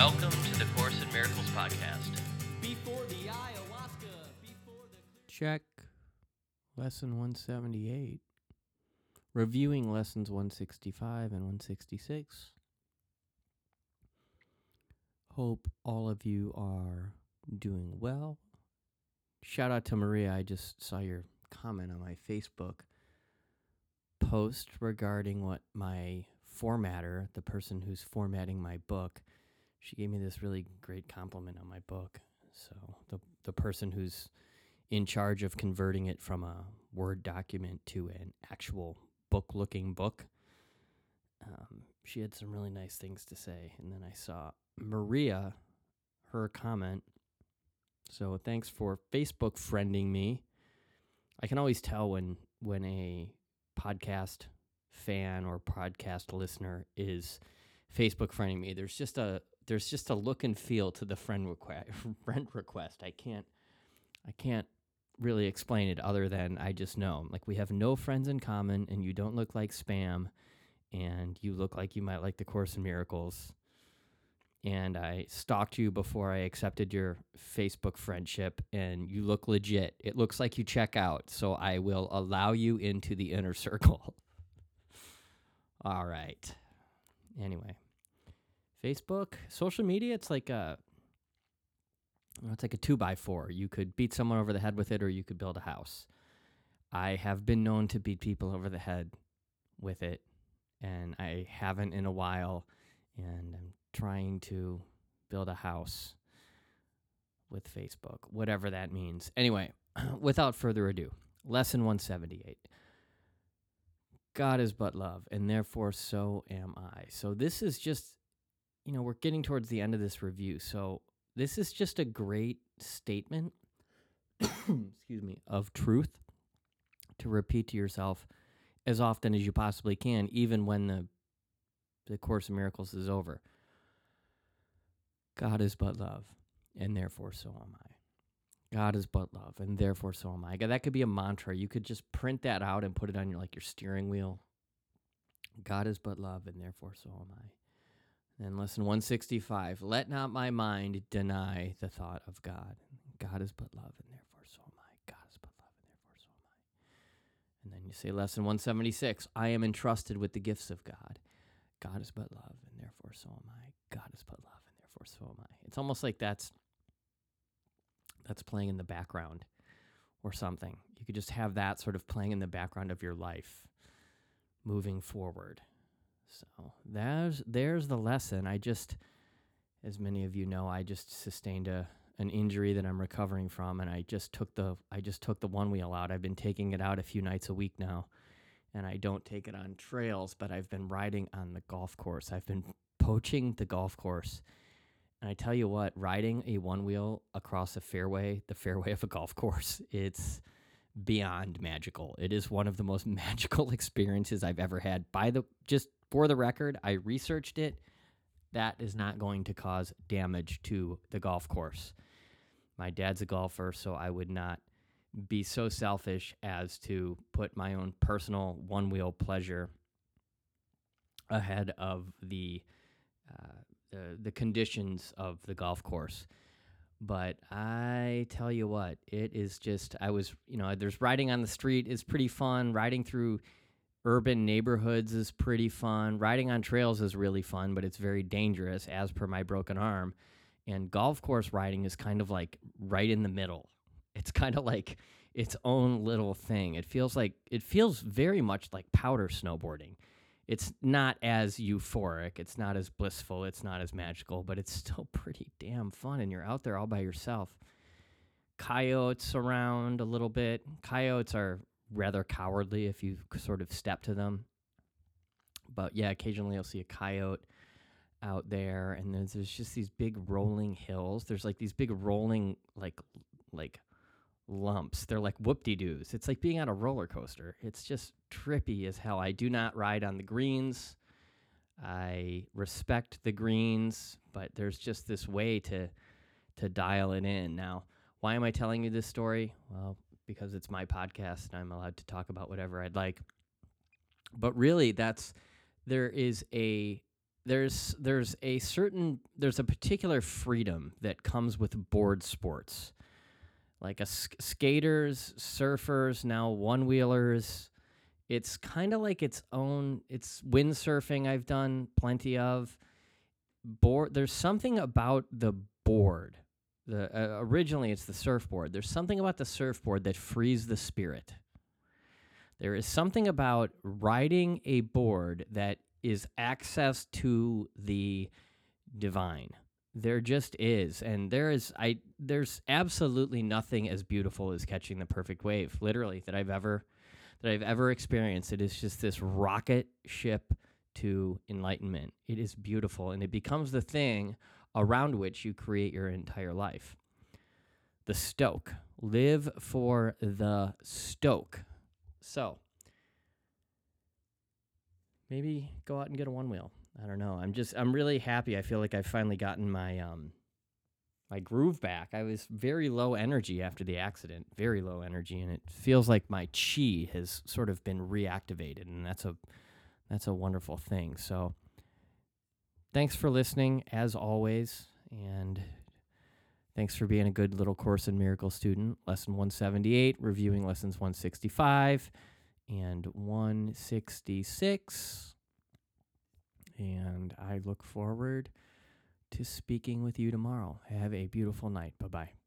Welcome to the Course in Miracles podcast. Before the ayahuasca, before the Check. Lesson 178. Reviewing lessons 165 and 166. Hope all of you are doing well. Shout out to Maria. I just saw your comment on my Facebook post regarding what my formatter, the person who's formatting my book, she gave me this really great compliment on my book. So the the person who's in charge of converting it from a Word document to an actual book looking book. Um, she had some really nice things to say. And then I saw Maria, her comment. So thanks for Facebook friending me. I can always tell when when a podcast fan or podcast listener is Facebook friending me. There's just a there's just a look and feel to the friend request. Friend request. I can't I can't really explain it other than I just know. Like we have no friends in common, and you don't look like spam, and you look like you might like the Course in Miracles. And I stalked you before I accepted your Facebook friendship, and you look legit. It looks like you check out, so I will allow you into the inner circle. All right. Anyway, Facebook, social media, it's like a it's like a two by four. You could beat someone over the head with it, or you could build a house. I have been known to beat people over the head with it, and I haven't in a while. And I'm trying to build a house with Facebook, whatever that means. Anyway, without further ado, lesson 178. God is but love, and therefore so am I. So this is just, you know, we're getting towards the end of this review. So this is just a great statement, excuse me, of truth to repeat to yourself as often as you possibly can, even when the the Course of Miracles is over. God is but love, and therefore so am I. God is but love, and therefore so am I. That could be a mantra. You could just print that out and put it on your like your steering wheel. God is but love, and therefore so am I. Then lesson 165 Let not my mind deny the thought of God. God is but love, and therefore so am I. God is but love, and therefore so am I. And then you say lesson 176 I am entrusted with the gifts of God. God is but love, and therefore so am I. God is but love, and therefore so am I. It's almost like that's that's playing in the background or something. You could just have that sort of playing in the background of your life moving forward. So there's there's the lesson. I just, as many of you know, I just sustained a an injury that I'm recovering from, and I just took the I just took the one wheel out. I've been taking it out a few nights a week now, and I don't take it on trails, but I've been riding on the golf course. I've been poaching the golf course. And I tell you what, riding a one wheel across a fairway, the fairway of a golf course, it's beyond magical. It is one of the most magical experiences I've ever had. By the just for the record, I researched it. That is not going to cause damage to the golf course. My dad's a golfer, so I would not be so selfish as to put my own personal one wheel pleasure ahead of the, uh, the the conditions of the golf course. But I tell you what, it is just I was you know there's riding on the street is pretty fun. Riding through urban neighborhoods is pretty fun. Riding on trails is really fun, but it's very dangerous as per my broken arm. And golf course riding is kind of like right in the middle. It's kind of like its own little thing. It feels like it feels very much like powder snowboarding. It's not as euphoric, it's not as blissful, it's not as magical, but it's still pretty damn fun and you're out there all by yourself. Coyotes around a little bit. Coyotes are rather cowardly if you sort of step to them. But yeah, occasionally you'll see a coyote out there, and there's, there's just these big rolling hills. There's like these big rolling like like lumps. They're like whoop de doos. It's like being on a roller coaster. It's just trippy as hell. I do not ride on the greens. I respect the greens, but there's just this way to to dial it in. Now, why am I telling you this story? Well, because it's my podcast and I'm allowed to talk about whatever I'd like. But really, that's there is a there's there's a certain there's a particular freedom that comes with board sports. Like a sk- skaters surfers now one wheelers it's kind of like its own it's windsurfing i've done plenty of. Board there's something about the board the uh, originally it's the surfboard there's something about the surfboard that frees the spirit there is something about riding a board that is access to the divine. There just is, and there is I there's absolutely nothing as beautiful as catching the perfect wave, literally that I've ever that I've ever experienced. It is just this rocket ship to enlightenment. It is beautiful, and it becomes the thing around which you create your entire life. The stoke. Live for the stoke. So, maybe go out and get a one wheel. I don't know. I'm just I'm really happy. I feel like I've finally gotten my um my groove back. I was very low energy after the accident, very low energy, and it feels like my chi has sort of been reactivated, and that's a that's a wonderful thing. So, thanks for listening as always, and thanks for being a good little course in miracle student. Lesson 178, reviewing lessons 165 and 166. And I look forward to speaking with you tomorrow. Have a beautiful night. Bye bye.